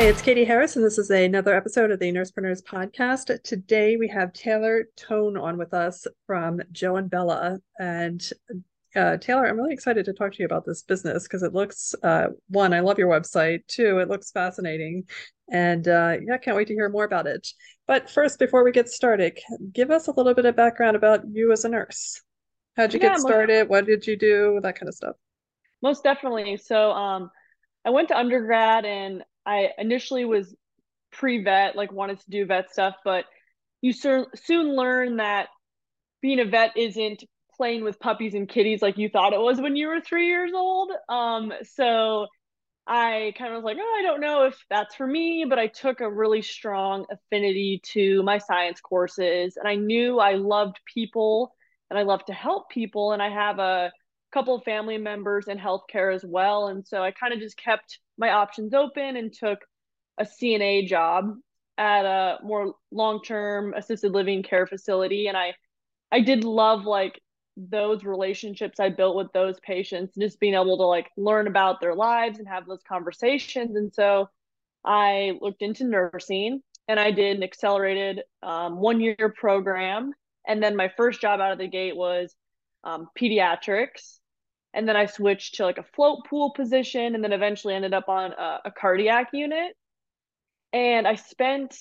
Hi, it's Katie Harris, and this is another episode of the Nursepreneurs podcast. Today we have Taylor Tone on with us from Joe and Bella. And uh, Taylor, I'm really excited to talk to you about this business because it looks, uh, one, I love your website. Two, it looks fascinating. And uh, yeah, I can't wait to hear more about it. But first, before we get started, give us a little bit of background about you as a nurse. How'd you yeah, get started? What did you do? That kind of stuff. Most definitely. So, um, I went to undergrad and I initially was pre-vet, like wanted to do vet stuff, but you soon soon learn that being a vet isn't playing with puppies and kitties like you thought it was when you were three years old. Um, so I kind of was like, oh, I don't know if that's for me, but I took a really strong affinity to my science courses, and I knew I loved people and I love to help people, and I have a couple of family members in healthcare as well, and so I kind of just kept my options open and took a CNA job at a more long-term assisted living care facility. And I I did love like those relationships I built with those patients and just being able to like learn about their lives and have those conversations. And so I looked into nursing and I did an accelerated um, one year program. And then my first job out of the gate was um, pediatrics and then I switched to like a float pool position and then eventually ended up on a, a cardiac unit. And I spent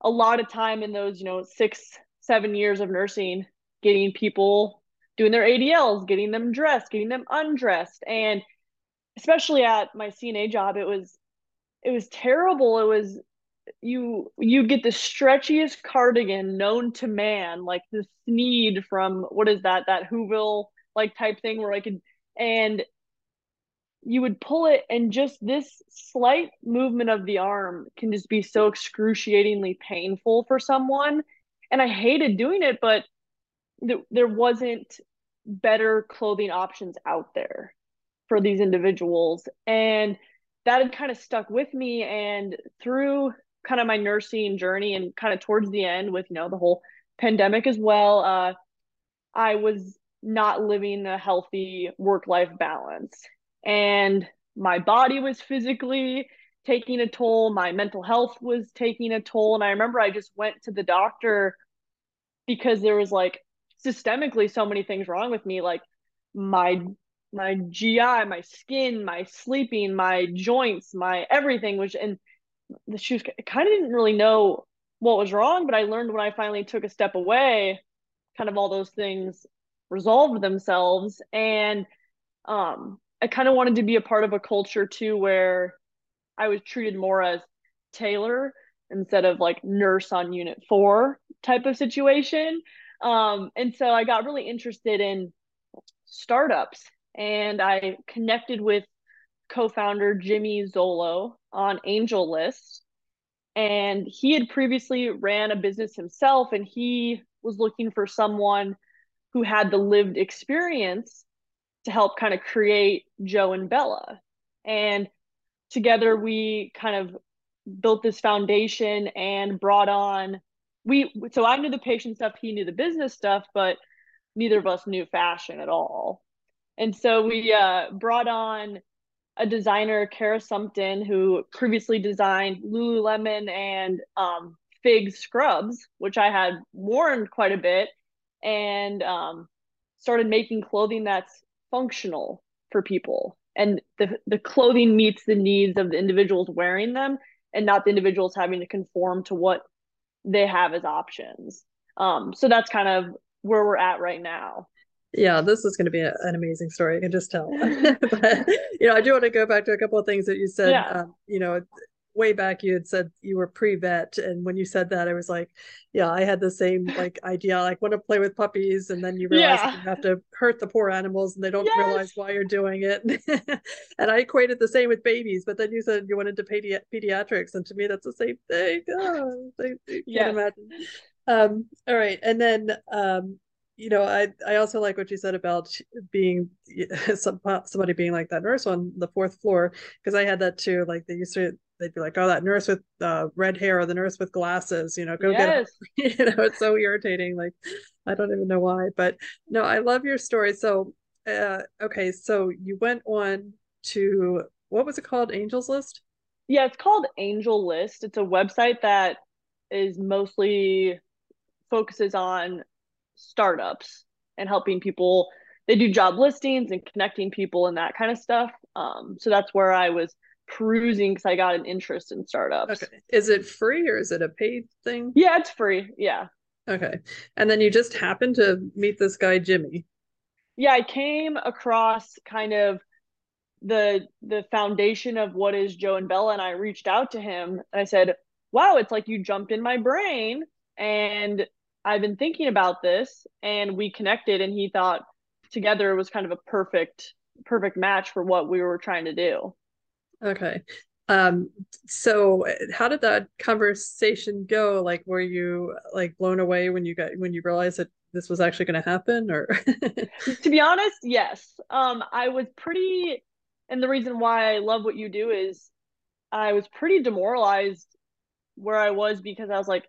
a lot of time in those, you know, six, seven years of nursing, getting people doing their ADLs, getting them dressed, getting them undressed. And especially at my CNA job, it was it was terrible. It was you you get the stretchiest cardigan known to man, like the Sneed from what is that, that Whoville like type thing where I could and you would pull it and just this slight movement of the arm can just be so excruciatingly painful for someone. And i hated doing it but th- there wasn't better clothing options out there for these individuals. And that had kind of stuck with me and through kind of my nursing journey and kind of towards the end with you know the whole pandemic as well uh, i was not living a healthy work life balance. And my body was physically taking a toll, my mental health was taking a toll. And I remember I just went to the doctor because there was like systemically so many things wrong with me, like my my GI, my skin, my sleeping, my joints, my everything was and she was kind of didn't really know what was wrong, but I learned when I finally took a step away, kind of all those things resolve themselves. And um i kind of wanted to be a part of a culture too where i was treated more as taylor instead of like nurse on unit 4 type of situation. Um and so i got really interested in startups and i connected with co-founder jimmy zolo on angellist and he had previously ran a business himself and he was looking for someone who had the lived experience to help kind of create Joe and Bella. And together we kind of built this foundation and brought on we so I knew the patient stuff, he knew the business stuff, but neither of us knew fashion at all. And so we uh, brought on a designer, Kara Sumpton, who previously designed Lululemon and um, Fig scrubs, which I had worn quite a bit and um, started making clothing that's functional for people. And the, the clothing meets the needs of the individuals wearing them and not the individuals having to conform to what they have as options. Um, so that's kind of where we're at right now. Yeah this is going to be a, an amazing story i can just tell. But you know i do want to go back to a couple of things that you said yeah. um, you know way back you had said you were pre-vet and when you said that i was like yeah i had the same like idea like want to play with puppies and then you realize yeah. you have to hurt the poor animals and they don't yes. realize why you're doing it and i equated the same with babies but then you said you went into pedi- pediatrics and to me that's the same thing oh, I, I yes. imagine um all right and then um you know, I I also like what you said about being some, somebody being like that nurse on the fourth floor because I had that too. Like they used to, they'd be like, "Oh, that nurse with uh, red hair or the nurse with glasses," you know, go yes. get. you know, it's so irritating. Like I don't even know why, but no, I love your story. So, uh, okay, so you went on to what was it called? Angels List. Yeah, it's called Angel List. It's a website that is mostly focuses on startups and helping people they do job listings and connecting people and that kind of stuff um, so that's where i was perusing because i got an interest in startups. Okay. Is it free or is it a paid thing? Yeah it's free. Yeah. Okay. And then you just happened to meet this guy jimmy. Yeah i came across kind of the the foundation of what is joe and bella and i reached out to him. And i said wow it's like you jumped in my brain and I've been thinking about this and we connected and he thought together it was kind of a perfect perfect match for what we were trying to do. Okay. Um so how did that conversation go? Like were you like blown away when you got when you realized that this was actually going to happen or To be honest, yes. Um I was pretty and the reason why I love what you do is I was pretty demoralized where I was because I was like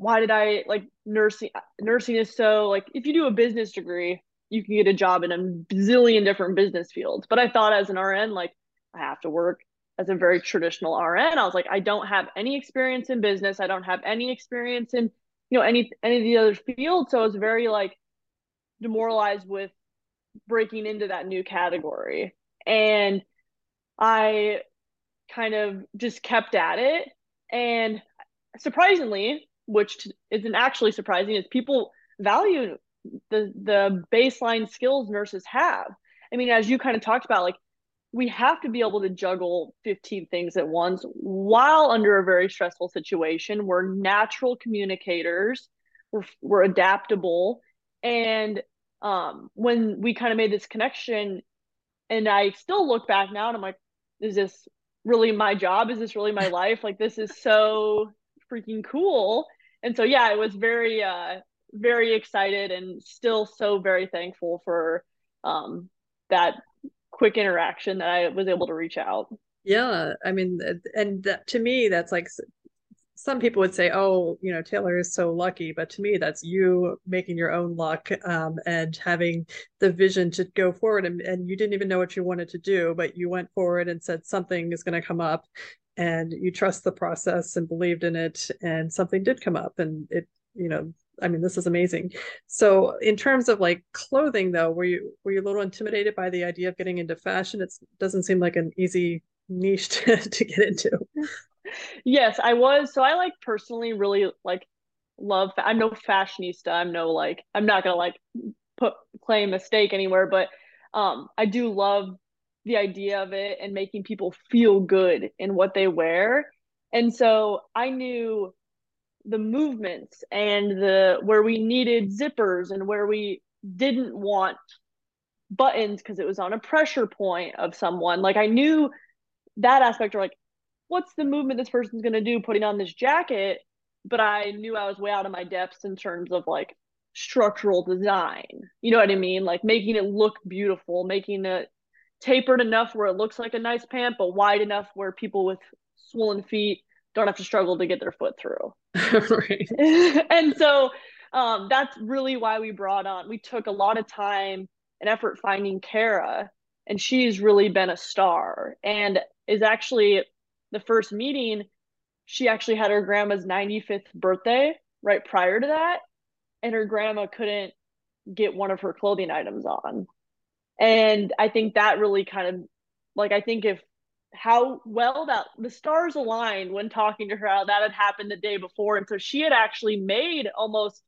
why did I like nursing? Nursing is so like if you do a business degree, you can get a job in a bazillion different business fields. But I thought as an RN, like I have to work as a very traditional RN. I was like, I don't have any experience in business. I don't have any experience in, you know, any any of the other fields. So I was very like demoralized with breaking into that new category. And I kind of just kept at it. And surprisingly, which isn't actually surprising, is people value the the baseline skills nurses have. I mean, as you kind of talked about, like we have to be able to juggle 15 things at once while under a very stressful situation. We're natural communicators. We're we're adaptable, and um, when we kind of made this connection, and I still look back now and I'm like, is this really my job? Is this really my life? Like this is so freaking cool and so yeah, I was very uh very excited and still so very thankful for um that quick interaction that I was able to reach out. Yeah, I mean, and that, to me, that's like some people would say, "Oh, you know, Taylor is so lucky," but to me, that's you making your own luck um, and having the vision to go forward. And, and you didn't even know what you wanted to do, but you went forward and said something is going to come up, and you trust the process and believed in it and something did come up and it you know i mean this is amazing. So in terms of like clothing though were you were you a little intimidated by the idea of getting into fashion? It doesn't seem like an easy niche to, to get into. Yes i was. So i like personally really like love i'm no fashionista. I'm no like i'm not gonna like put claim a stake anywhere but um i do love the idea of it and making people feel good in what they wear. And so I knew the movements and the where we needed zippers and where we didn't want buttons because it was on a pressure point of someone. Like I knew that aspect or like what's the movement this person's going to do putting on this jacket, but I knew I was way out of my depths in terms of like structural design. You know what I mean? Like making it look beautiful, making it tapered enough where it looks like a nice pant, but wide enough where people with swollen feet don't have to struggle to get their foot through. and so um, that's really why we brought on, we took a lot of time and effort finding Kara, and she's really been a star and is actually the first meeting. She actually had her grandma's 95th birthday right prior to that, and her grandma couldn't get one of her clothing items on. And I think that really kind of like I think if how well that the stars aligned when talking to her how that had happened the day before. And so she had actually made almost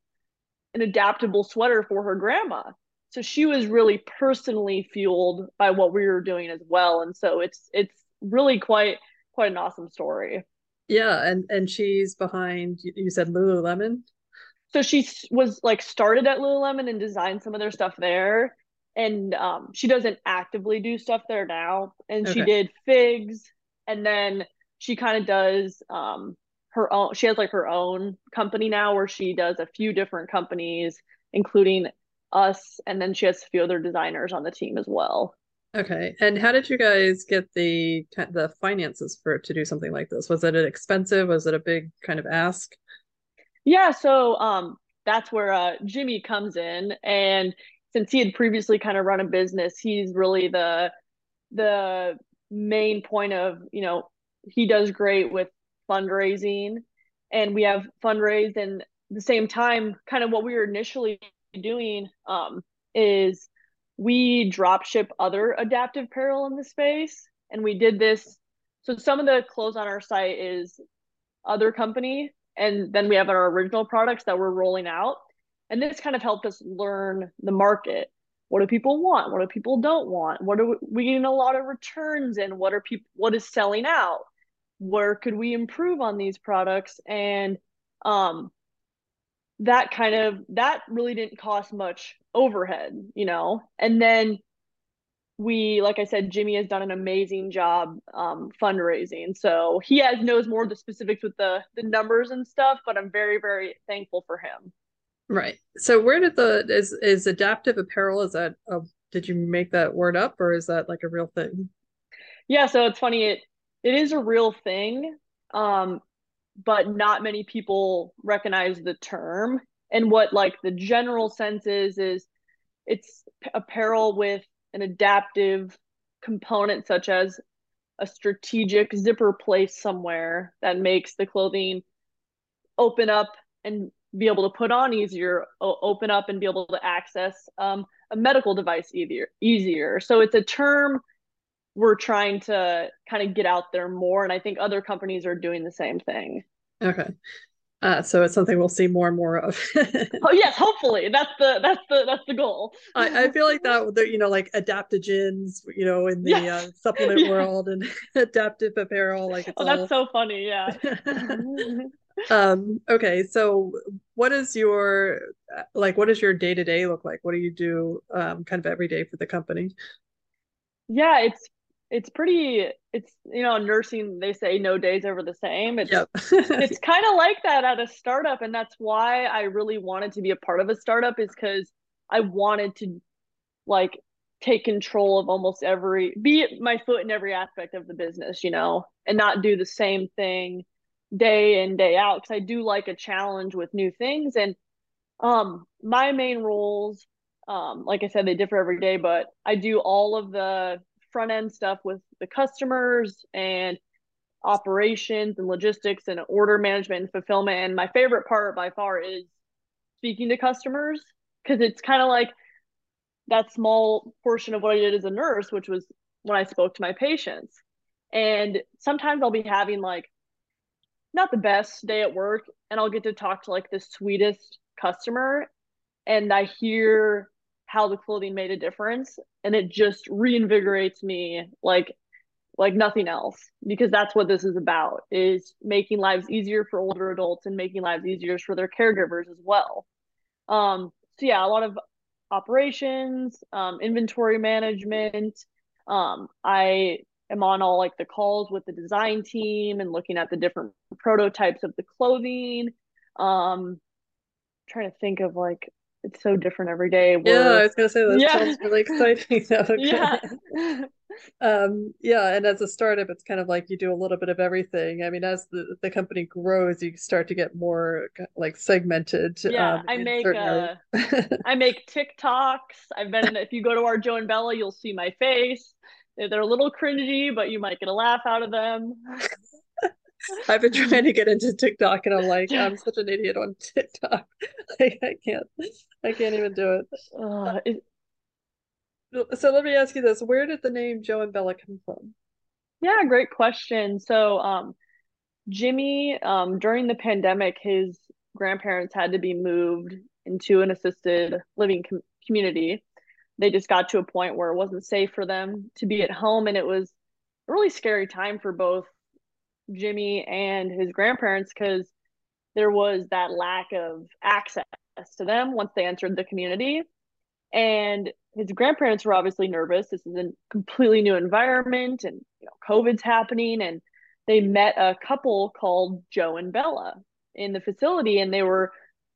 an adaptable sweater for her grandma. So she was really personally fueled by what we were doing as well. And so it's it's really quite quite an awesome story. Yeah. And and she's behind you said lululemon? So she was like started at lululemon and designed some of their stuff there and um, she doesn't actively do stuff there now. And okay. she did figs, and then she kind of does um, her own. She has like her own company now where she does a few different companies including us, and then she has a few other designers on the team as well. Okay. And how did you guys get the the finances for to do something like this? Was it expensive? Was it a big kind of ask? Yeah, so um that's where uh Jimmy comes in and since he had previously kind of run a business, he's really the the main point of, you know, he does great with fundraising. And we have fundraised and the same time kind of what we were initially doing um is we drop ship other adaptive apparel in the space. And we did this so some of the clothes on our site is other company and then we have our original products that we're rolling out and this kind of helped us learn the market what do people want what do people don't want what are we, we getting a lot of returns and what are people what is selling out where could we improve on these products and um that kind of that really didn't cost much overhead, you know. And then we, like I said, Jimmy has done an amazing job um, fundraising. So he has knows more of the specifics with the the numbers and stuff. But I'm very very thankful for him. Right. So where did the is is adaptive apparel? Is that a, did you make that word up or is that like a real thing? Yeah. So it's funny. It it is a real thing. Um, but not many people recognize the term and what like the general sense is is it's apparel with an adaptive component such as a strategic zipper place somewhere that makes the clothing open up and be able to put on easier open up and be able to access um, a medical device easier easier so it's a term we're trying to kind of get out there more and i think other companies are doing the same thing okay uh, so it's something we'll see more and more of. oh yes, hopefully that's the that's the that's the goal. I, I feel like that you know like adaptogens, you know, in the yes. uh, supplement yeah. world and adaptive apparel, like it's oh, all... that's so funny. Yeah. Um. Okay. So, what is your like? What does your day to day look like? What do you do, um, kind of every day for the company? Yeah, it's it's pretty it's you know nursing they say no days ever the same it's yep. it's kind of like that at a startup and that's why i really wanted to be a part of a startup is because i wanted to like take control of almost every be my foot in every aspect of the business you know and not do the same thing day in day out because i do like a challenge with new things and um my main roles um like i said they differ every day but i do all of the front end stuff with the customers and operations and logistics and order management and fulfillment. And my favorite part by far is speaking to customers because it's kind of like that small portion of what I did as a nurse, which was when I spoke to my patients. And sometimes I'll be having like not the best day at work and I'll get to talk to like the sweetest customer and I hear how the clothing made a difference and it just reinvigorates me like like nothing else because that's what this is about is making lives easier for older adults and making lives easier for their caregivers as well. Um so yeah a lot of operations um, inventory management um i am on all like the calls with the design team and looking at the different prototypes of the clothing um trying to think of like it's so different every day. We're, yeah, I was gonna say that yeah. sounds really exciting. yeah. um, yeah, and as a startup, it's kind of like you do a little bit of everything. I mean, as the, the company grows, you start to get more like segmented. Yeah, um, I make uh, I make TikToks. I've been. If you go to our Joe and Bella, you'll see my face. They're a little cringy, but you might get a laugh out of them. I've been trying to get into TikTok and I'm like, I'm such an idiot on TikTok. like I can't I can't even do it. Uh, it. So let me ask you this. Where did the name Joe and Bella come from? Yeah, great question. So um Jimmy, um, during the pandemic, his grandparents had to be moved into an assisted living com- community. They just got to a point where it wasn't safe for them to be at home, and it was a really scary time for both Jimmy and his grandparents because there was that lack of access to them once they entered the community. And his grandparents were obviously nervous. This is a completely new environment and you know, COVID's happening. And they met a couple called Joe and Bella in the facility and they were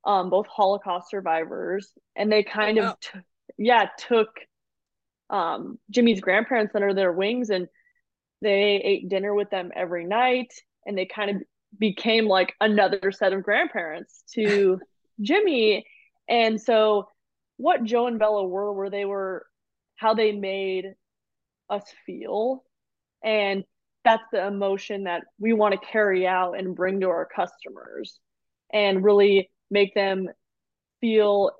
um, both Holocaust survivors, and they kind oh, of, t- yeah, took um, Jimmy's grandparents under their wings, and they ate dinner with them every night, and they kind of became like another set of grandparents to Jimmy. And so, what Joe and Bella were, where they were, how they made us feel, and that's the emotion that we want to carry out and bring to our customers and really make them feel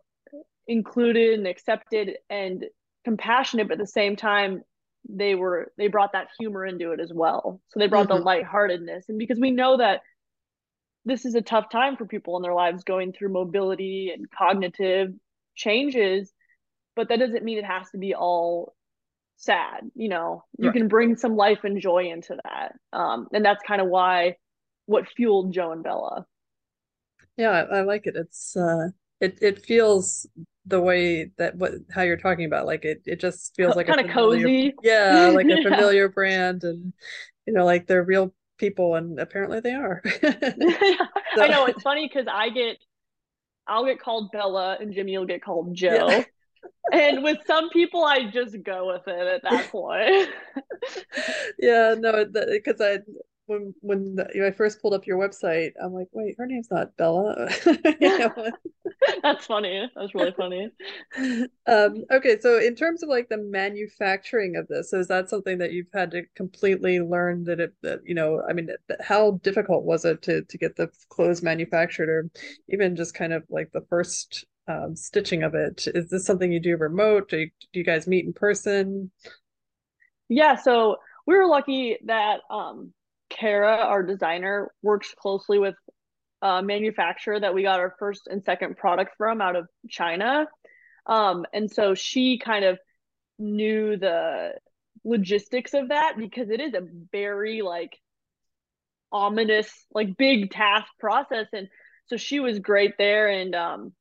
included and accepted and compassionate but at the same time they were they brought that humor into it as well. So they brought mm-hmm. the lightheartedness. And because we know that this is a tough time for people in their lives going through mobility and cognitive changes but that doesn't mean it has to be all sad you know? You right. can bring some life and joy into that. Um, and that's kind of why what fueled joe and bella. Yeah i, I like it. It's uh it it feels the way that what how you're talking about like it it just feels like kind of cozy. Yeah like a familiar yeah. brand and you know like they're real people and apparently they are. So. i know it's funny because i get i'll get called bella and jimmy will get called joe yeah. And with some people i just go with it at that point. Yeah no because i when when the, I first pulled up your website, I'm like, wait, her name's not Bella. That's funny. That's really funny. Um, okay, so in terms of like the manufacturing of this, is that something that you've had to completely learn that it that you know, I mean, how difficult was it to to get the clothes manufactured, or even just kind of like the first um, stitching of it. Is this something you do remote? Do you, do you guys meet in person? Yeah, so we were lucky that um, Kara, our designer, works closely with a manufacturer that we got our first and second product from out of China. Um, and so she kind of knew the logistics of that because it is a very like ominous, like big task process. And so she was great there. And um,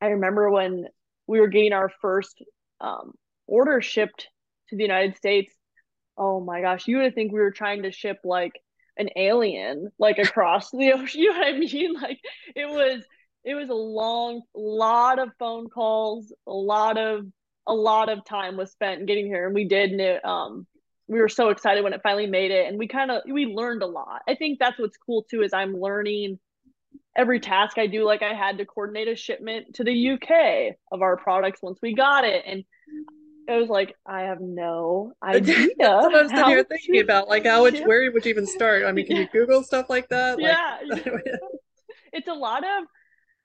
I remember when we were getting our first um, order shipped to the United States. Oh my gosh, you would think we were trying to ship like an alien like across the ocean. You know what I mean? Like it was it was a long lot of phone calls, a lot of a lot of time was spent getting here and we did and um we were so excited when it finally made it and we kind of we learned a lot. I think that's what's cool too is I'm learning every task I do, like I had to coordinate a shipment to the UK of our products once we got it. And it was like, I have no idea. That's what I was here thinking about. Like, how would, where would you even start? I mean, can you Google stuff like that? Like, yeah. it's a lot of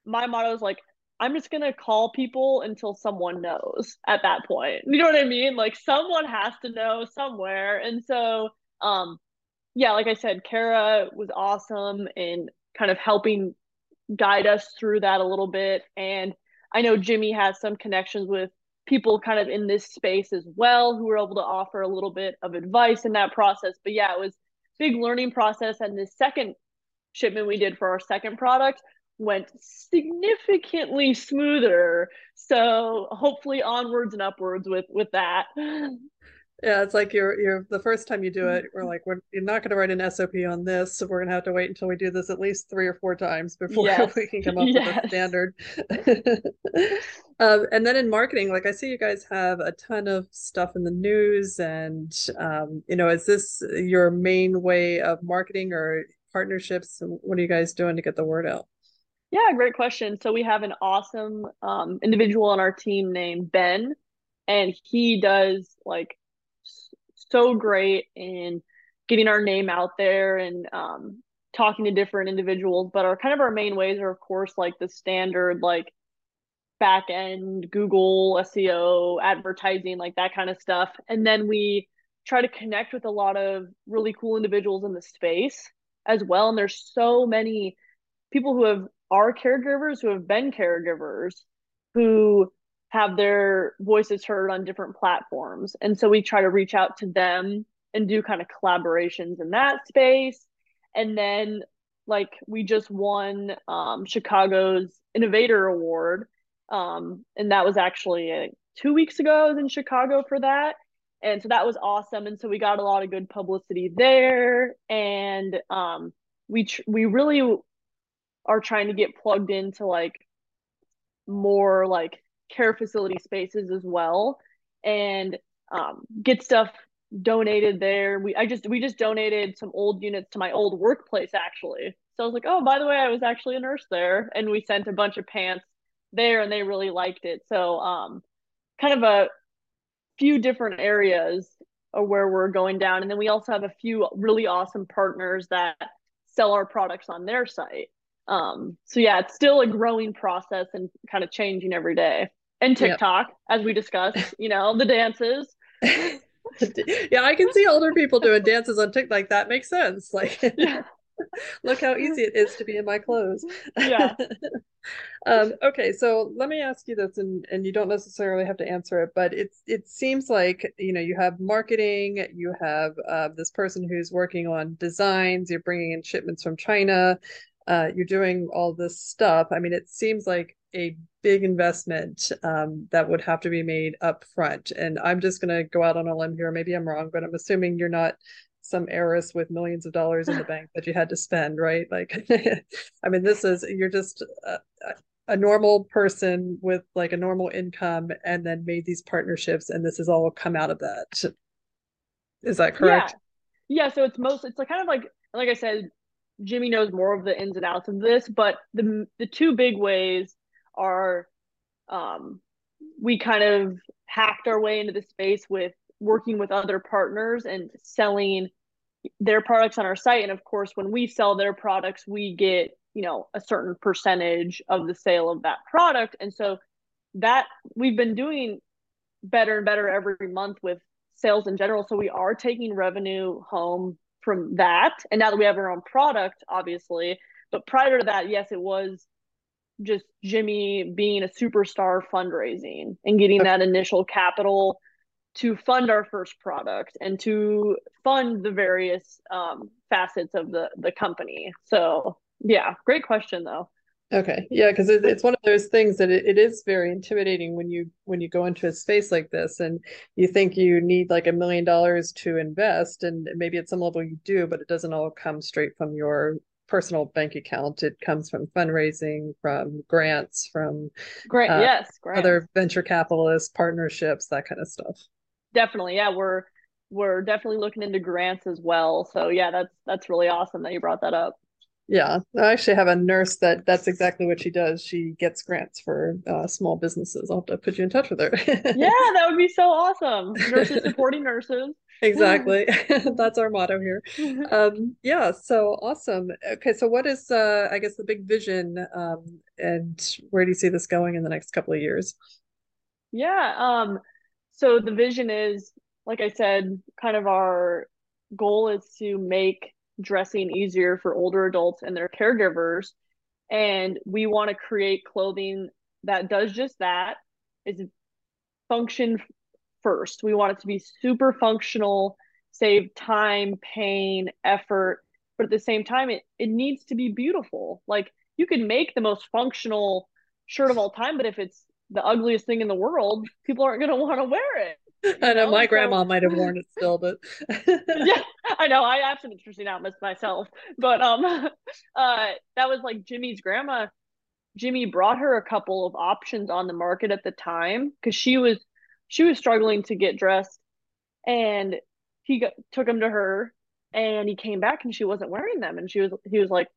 my motto is like, I'm just gonna call people until someone knows at that point. You know what I mean? Like someone has to know somewhere. And so um yeah, like I said, Kara was awesome and kind of helping guide us through that a little bit. And I know Jimmy has some connections with people kind of in this space as well who were able to offer a little bit of advice in that process. But yeah, it was big learning process. And the second shipment we did for our second product went significantly smoother. So hopefully onwards and upwards with with that. Yeah, it's like you're you're the first time you do it, we're like, we're you're not going to write an SOP on this, so we're going to have to wait until we do this at least three or four times before yes. we can come up yes. with a standard. um, and then in marketing, like I see you guys have a ton of stuff in the news, and um, you know, is this your main way of marketing or partnerships? What are you guys doing to get the word out? Yeah, great question. So we have an awesome um, individual on our team named Ben, and he does like so great in getting our name out there and um, talking to different individuals. But our kind of our main ways are, of course, like the standard, like back end Google SEO, advertising, like that kind of stuff. And then we try to connect with a lot of really cool individuals in the space as well. And there's so many people who have are caregivers who have been caregivers who have their voices heard on different platforms. And so we try to reach out to them and do kind of collaborations in that space. And then like we just won um, Chicago's Innovator Award. Um, and that was actually uh, two weeks ago. I was in Chicago for that. And so that was awesome. And so we got a lot of good publicity there. And um, we tr- we really are trying to get plugged into like more like care facility spaces as well and um, get stuff donated there. We I just we just donated some old units to my old workplace actually. So I was like, oh, by the way, I was actually a nurse there, and we sent a bunch of pants there, and they really liked it. So um, kind of a few different areas where we're going down, and then we also have a few really awesome partners that sell our products on their site. Um, so yeah, it's still a growing process and kind of changing every day. And TikTok, yep. as we discussed, you know, the dances. yeah, I can see older people doing dances on TikTok. That makes sense. Like, yeah. look how easy it is to be in my clothes. Yeah. um, okay, so let me ask you this, and and you don't necessarily have to answer it, but it's it seems like you know you have marketing, you have uh, this person who's working on designs, you're bringing in shipments from China, uh, you're doing all this stuff. I mean, it seems like a big investment um, that would have to be made up front. And I'm just going to go out on a limb here. Maybe I'm wrong, but I'm assuming you're not some heiress with millions of dollars in the bank that you had to spend, right? Like, I mean, this is, you're just a, a normal person with like a normal income and then made these partnerships, and this has all come out of that. Is that correct? Yeah. Yeah. So it's most, it's like kind of like, like I said, Jimmy knows more of the ins and outs of this, but the the two big ways are um, we kind of hacked our way into the space with working with other partners and selling their products on our site. And of course when we sell their products we get you know a certain percentage of the sale of that product. And so that we've been doing better and better every month with sales in general. So we are taking revenue home from that. And now that we have our own product, obviously, but prior to that, yes, it was just Jimmy being a superstar fundraising and getting that initial capital to fund our first product and to fund the various um, facets of the the company. So yeah, great question though. Okay. Yeah, because it, it's one of those things that it, it is very intimidating when you when you go into a space like this and you think you need like a million dollars to invest and maybe at some level you do, but it doesn't all come straight from your personal bank account. It comes from fundraising, from grants, from grant, uh, yes, grants. other venture capitalists, partnerships, that kind of stuff. Definitely, yeah. We're we're definitely looking into grants as well. So yeah, that's that's really awesome that you brought that up. Yeah, I actually have a nurse that that's exactly what she does. She gets grants for uh, small businesses. I'll have to put you in touch with her. yeah, that would be so awesome. Nurses supporting nurses. exactly. that's our motto here. Um, yeah, so awesome. Okay, so what is, uh, I guess, the big vision um, and where do you see this going in the next couple of years? Yeah, um, so the vision is, like I said, kind of our goal is to make dressing easier for older adults and their caregivers. And we want to create clothing that does just that is function first. We want it to be super functional, save time, pain, effort, but at the same time it it needs to be beautiful. Like you can make the most functional shirt of all time, but if it's the ugliest thing in the world, people aren't going to want to wear it. I know, know my grandma might have worn it still, but yeah, I know. I have some interesting outfits myself, but um, uh, that was like Jimmy's grandma. Jimmy brought her a couple of options on the market at the time because she was she was struggling to get dressed, and he got, took them to her, and he came back and she wasn't wearing them, and she was he was like,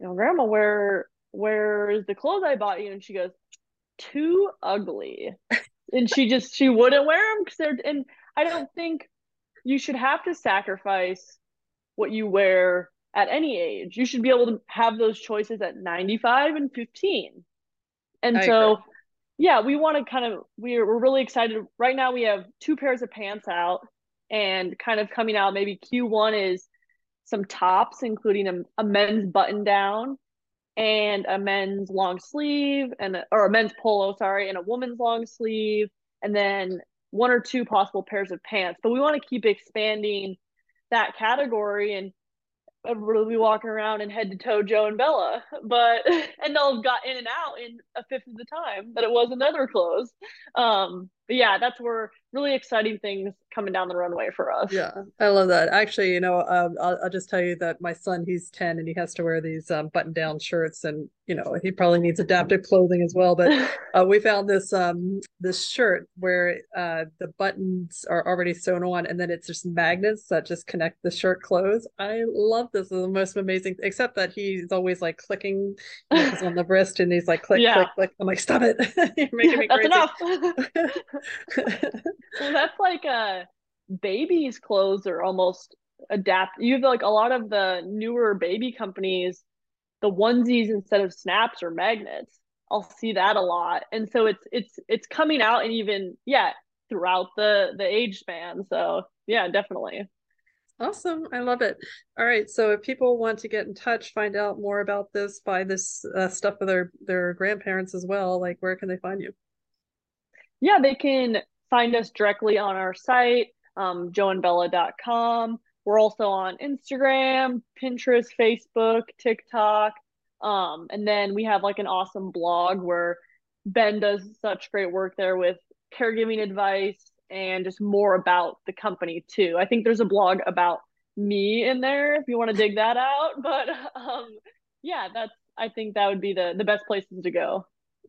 you know, Grandma, where where is the clothes I bought you? And she goes, too ugly and she just she wouldn't wear them because they're and I don't think you should have to sacrifice what you wear at any age. You should be able to have those choices at 95 and 15. And I so agree. yeah, we want to kind of we're we're really excited. Right now we have two pairs of pants out and kind of coming out maybe Q1 is some tops including a, a men's button down and a men's long sleeve and a, or a men's polo, sorry, and a woman's long sleeve, and then one or two possible pairs of pants. But we want to keep expanding that category and everybody will be walking around in head to toe Joe and Bella. But and they'll have got in and out in a fifth of the time that it was in other clothes. Um, but yeah, that's where really exciting things coming down the runway for us. Yeah, I love that. Actually, you know, um, I'll, I'll just tell you that my son, he's 10 and he has to wear these um, button down shirts and, you know, he probably needs adaptive clothing as well. But uh, we found this, um, this shirt where uh, the buttons are already sewn on and then it's just magnets that just connect the shirt clothes. I love this. This is the most amazing, except that he's always like clicking you know, on the wrist and he's like, click, yeah. click, click. I'm like, stop it. You're making me crazy. That's enough. well, that's like a baby's clothes are almost adapt. You have like a lot of the newer baby companies, the onesies instead of snaps or magnets. I'll see that a lot, and so it's it's it's coming out and even yeah throughout the the age span. So yeah, definitely. Awesome. I love it. All right. So if people want to get in touch, find out more about this, buy this uh, stuff for their, their grandparents as well, like where can they find you? Yeah, they can find us directly on our site, um, joeandbella.com. We're also on Instagram, Pinterest, Facebook, TikTok. Um, and then we have like an awesome blog where Ben does such great work there with caregiving advice and just more about the company too. I think there's a blog about me in there if you want to dig that out. But um, yeah, that's I think that would be the the best places to go.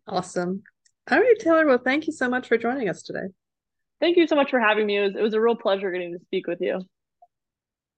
Awesome. All right, Taylor. Well, thank you so much for joining us today. Thank you so much for having me. It was, it was a real pleasure getting to speak with you.